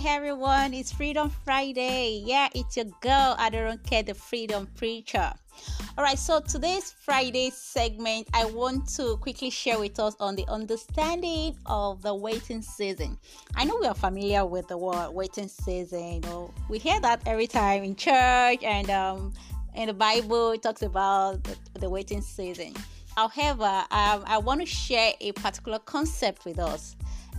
Hey everyone, it's Freedom Friday. Yeah, it's your girl I don't care, the Freedom Preacher. All right, so today's Friday segment, I want to quickly share with us on the understanding of the waiting season. I know we are familiar with the word waiting season. You know, we hear that every time in church and um, in the Bible, it talks about the, the waiting season. However, um, I want to share a particular concept with us,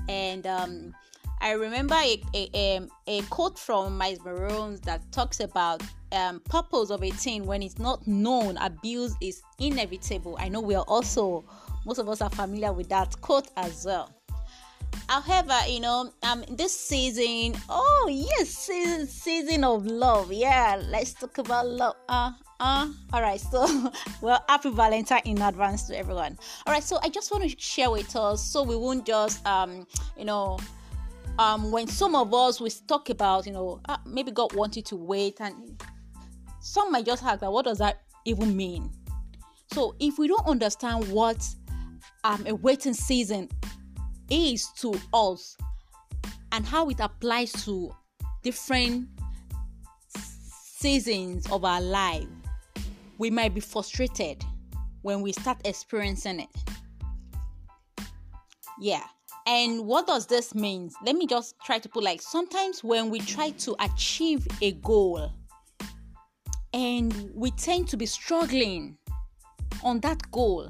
and um, I remember a, a, a, quote from Myles Munroe that talks about um, purpose of a thing when it's not known, abuse is inevitable. I know we are also, most of us are familiar with that quote as well. However, you know, um, this season, oh yes, season season of love. Yeah, let's talk about love. Uh, uh, all right. So, well, happy Valentine in advance to everyone. All right. So, I just want to share with us so we won't just um, you know um, when some of us we talk about, you know, uh, maybe God wanted to wait, and some might just ask that, what does that even mean? So if we don't understand what um, a waiting season is to us and how it applies to different seasons of our life, we might be frustrated when we start experiencing it. Yeah. And what does this mean? Let me just try to put like sometimes when we try to achieve a goal and we tend to be struggling on that goal,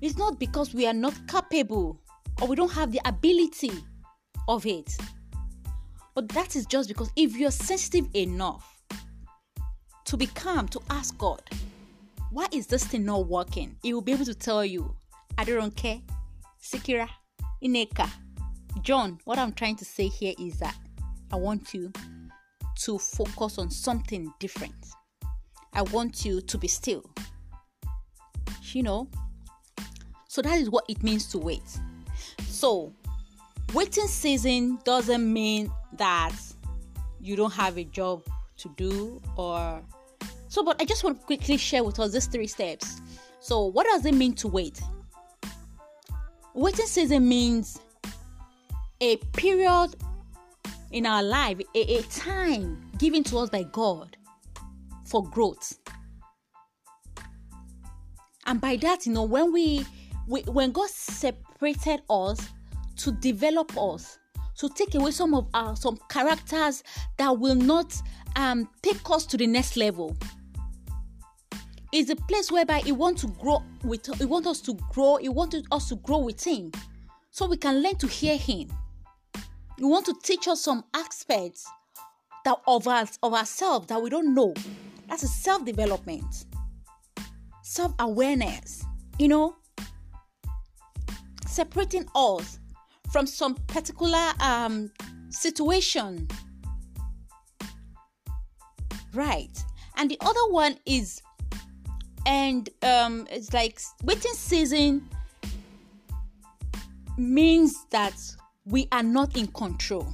it's not because we are not capable or we don't have the ability of it. But that is just because if you're sensitive enough to be calm, to ask God, why is this thing not working? He will be able to tell you, I don't care Sikira, Ineka, John, what I'm trying to say here is that I want you to focus on something different. I want you to be still. You know? So that is what it means to wait. So, waiting season doesn't mean that you don't have a job to do or so but I just want to quickly share with us these three steps. So, what does it mean to wait? Waiting season means a period in our life, a, a time given to us by God for growth. And by that, you know, when we, we when God separated us to develop us, to take away some of our some characters that will not um, take us to the next level is a place whereby he wants to grow with he wants us to grow he wanted us to grow with him. So we can learn to hear him. He wants to teach us some aspects that of us of ourselves that we don't know. That's a self-development. Self-awareness. You know? Separating us from some particular um situation. Right. And the other one is and um, it's like waiting season means that we are not in control.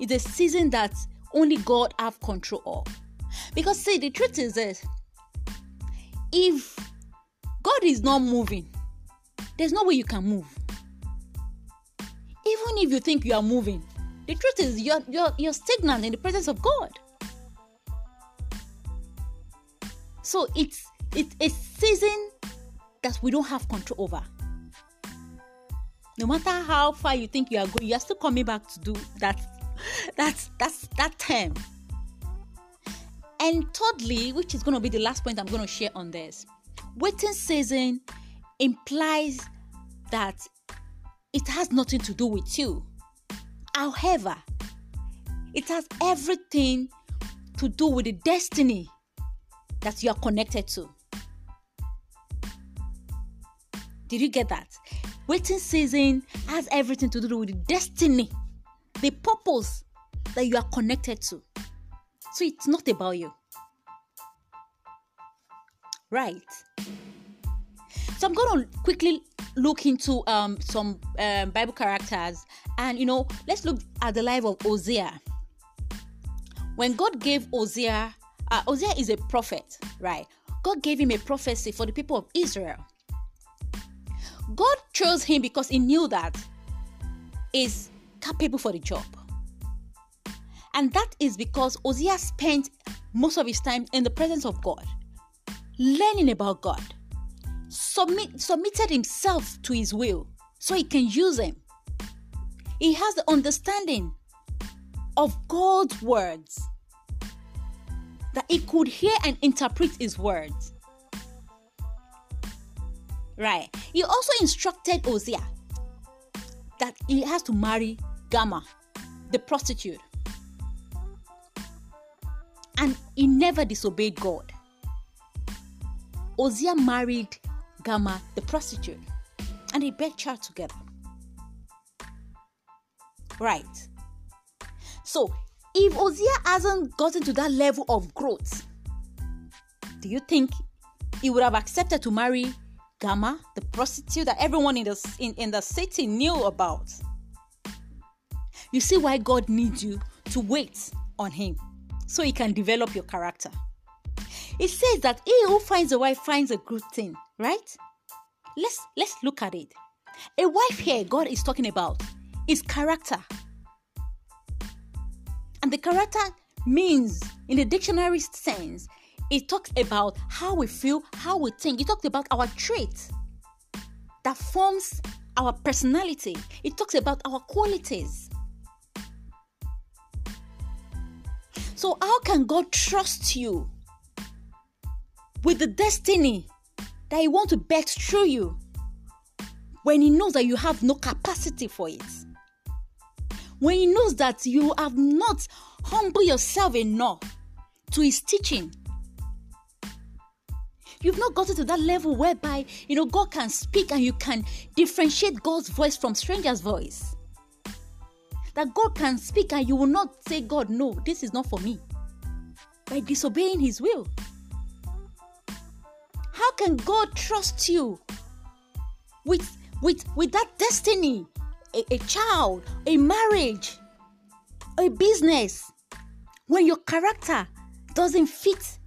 It's a season that only God have control of. Because see, the truth is this: if God is not moving, there's no way you can move. Even if you think you are moving, the truth is you're you're, you're stagnant in the presence of God. So it's it's a season that we don't have control over. No matter how far you think you are going, you are still coming back to do that. That's that's that term. And thirdly, which is going to be the last point I'm going to share on this, waiting season implies that it has nothing to do with you. However, it has everything to do with the destiny that you are connected to. Did you get that? Waiting season has everything to do with destiny, the purpose that you are connected to. So it's not about you. Right. So I'm going to quickly look into um, some um, Bible characters and you know, let's look at the life of Hosea. When God gave Hosea uh, is a prophet, right? God gave him a prophecy for the people of Israel. God chose him because he knew that is capable for the job. And that is because Hosea spent most of his time in the presence of God, learning about God, submit, submitted himself to his will so he can use him. He has the understanding of God's words that he could hear and interpret his words. Right. He also instructed Hosea that he has to marry Gomer, the prostitute. And he never disobeyed God. Hosea married Gomer, the prostitute, and they bear child together. Right. So, if Hosea hasn't gotten to that level of growth, do you think he would have accepted to marry Gomer, the prostitute that everyone in the, in, in the city knew about? You see why God needs you to wait on Him so He can develop your character. It says that he who finds a wife finds a good thing, right? Let's let's look at it. A wife here God is talking about is character. And the character means, in the dictionary sense, it talks about how we feel, how we think. It talks about our traits that forms our personality. It talks about our qualities. So, how can God trust you with the destiny that He wants to bet through you when He knows that you have no capacity for it? When he knows that you have not humbled yourself enough to his teaching. You've not gotten to that level whereby you know God can speak and you can differentiate God's voice from stranger's voice. That God can speak and you will not say, God, no, this is not for me. By disobeying his will. How can God trust you with with with that destiny a, a child, a marriage, a business, when your character doesn't fit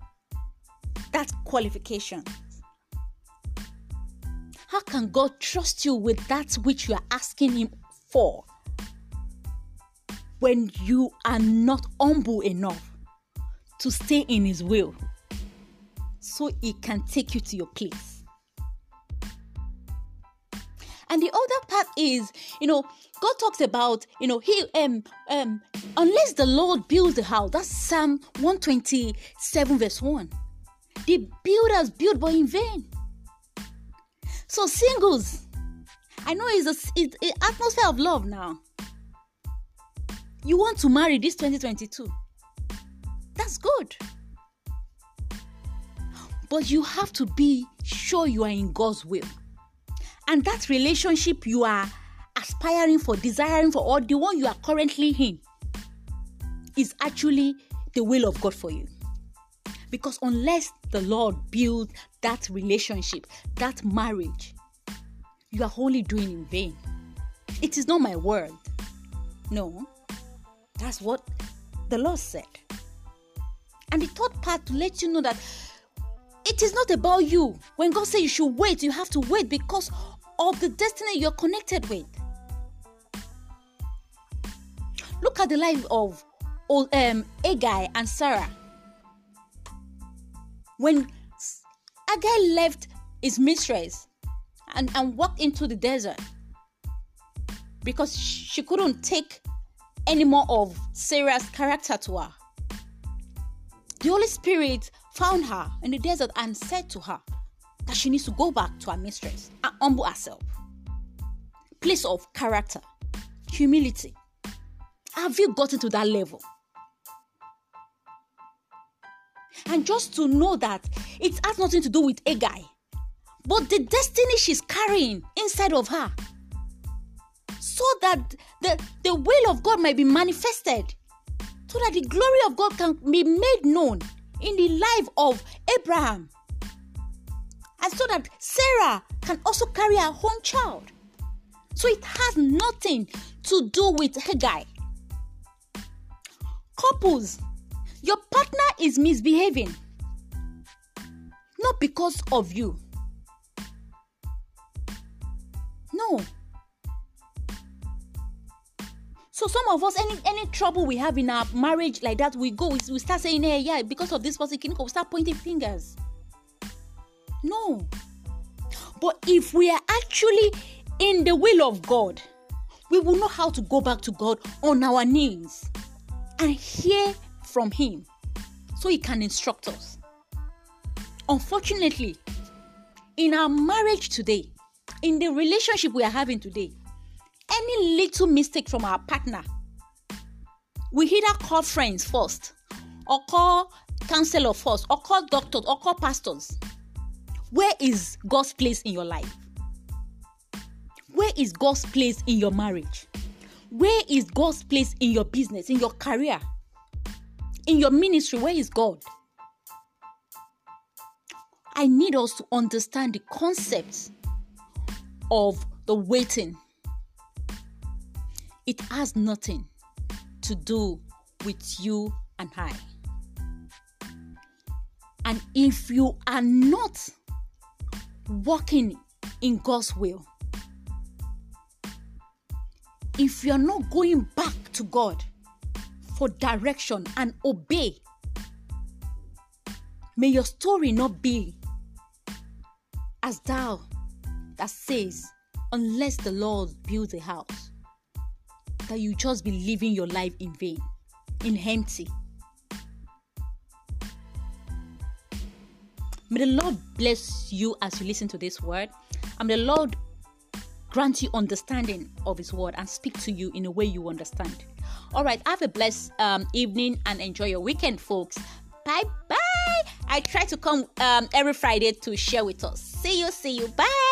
that qualification? How can God trust you with that which you are asking Him for when you are not humble enough to stay in His will so He can take you to your place? And the other part is, you know, God talks about, you know, he um um unless the Lord builds the house. That's Psalm 127 verse 1. The builders build but in vain. So singles, I know it's a it's an atmosphere of love now. You want to marry this 2022. That's good. But you have to be sure you are in God's will and that relationship you are aspiring for, desiring for, or the one you are currently in is actually the will of God for you. Because unless the Lord builds that relationship, that marriage, you are only doing in vain. It is not my word. No, that's what the Lord said. And the third part to let you know that it is not about you. When God says you should wait, you have to wait because of the destiny you're connected with. Look at the life of um, Hagar and Sarah. When Hagar left his mistress and, and walked into the desert because she couldn't take any more of Sarah's character to her. The Holy Spirit found her in the desert and said to her, that she needs to go back to her mistress and humble herself. Place of character, humility. Have you gotten to that level? And just to know that it has nothing to do with Hagar, but the destiny she's carrying inside of her. So that the, the will of God might be manifested, so that the glory of God can be made known in the life of Abraham, and so that Sarah can also carry her own child. So it has nothing to do with Hagar. Couples, your partner is misbehaving not because of you. No. So some of us, any any trouble we have in our marriage like that, we go, we, we start saying, "Hey, yeah, because of this person, we start pointing fingers." No. But if we are actually in the will of God, we will know how to go back to God on our knees and hear from Him so He can instruct us. Unfortunately, in our marriage today, in the relationship we are having today, any little mistake from our partner, we either call friends first, or call counselor first, or call doctors, or call pastors. Where is God's place in your life? Where is God's place in your marriage? Where is God's place in your business, in your career, in your ministry? Where is God? I need us to understand the concept of the waiting. It has nothing to do with you and I. And if you are not walking in God's will, if you're not going back to God for direction and obey, may your story not be as thou that says, unless the Lord builds a house, that you just be living your life in vain, in empty. May the Lord bless you as you listen to this word. And may the Lord grant you understanding of His word and speak to you in a way you understand. All right, have a blessed um, evening and enjoy your weekend, folks. Bye bye. I try to come um, every Friday to share with us. See you, see you. Bye.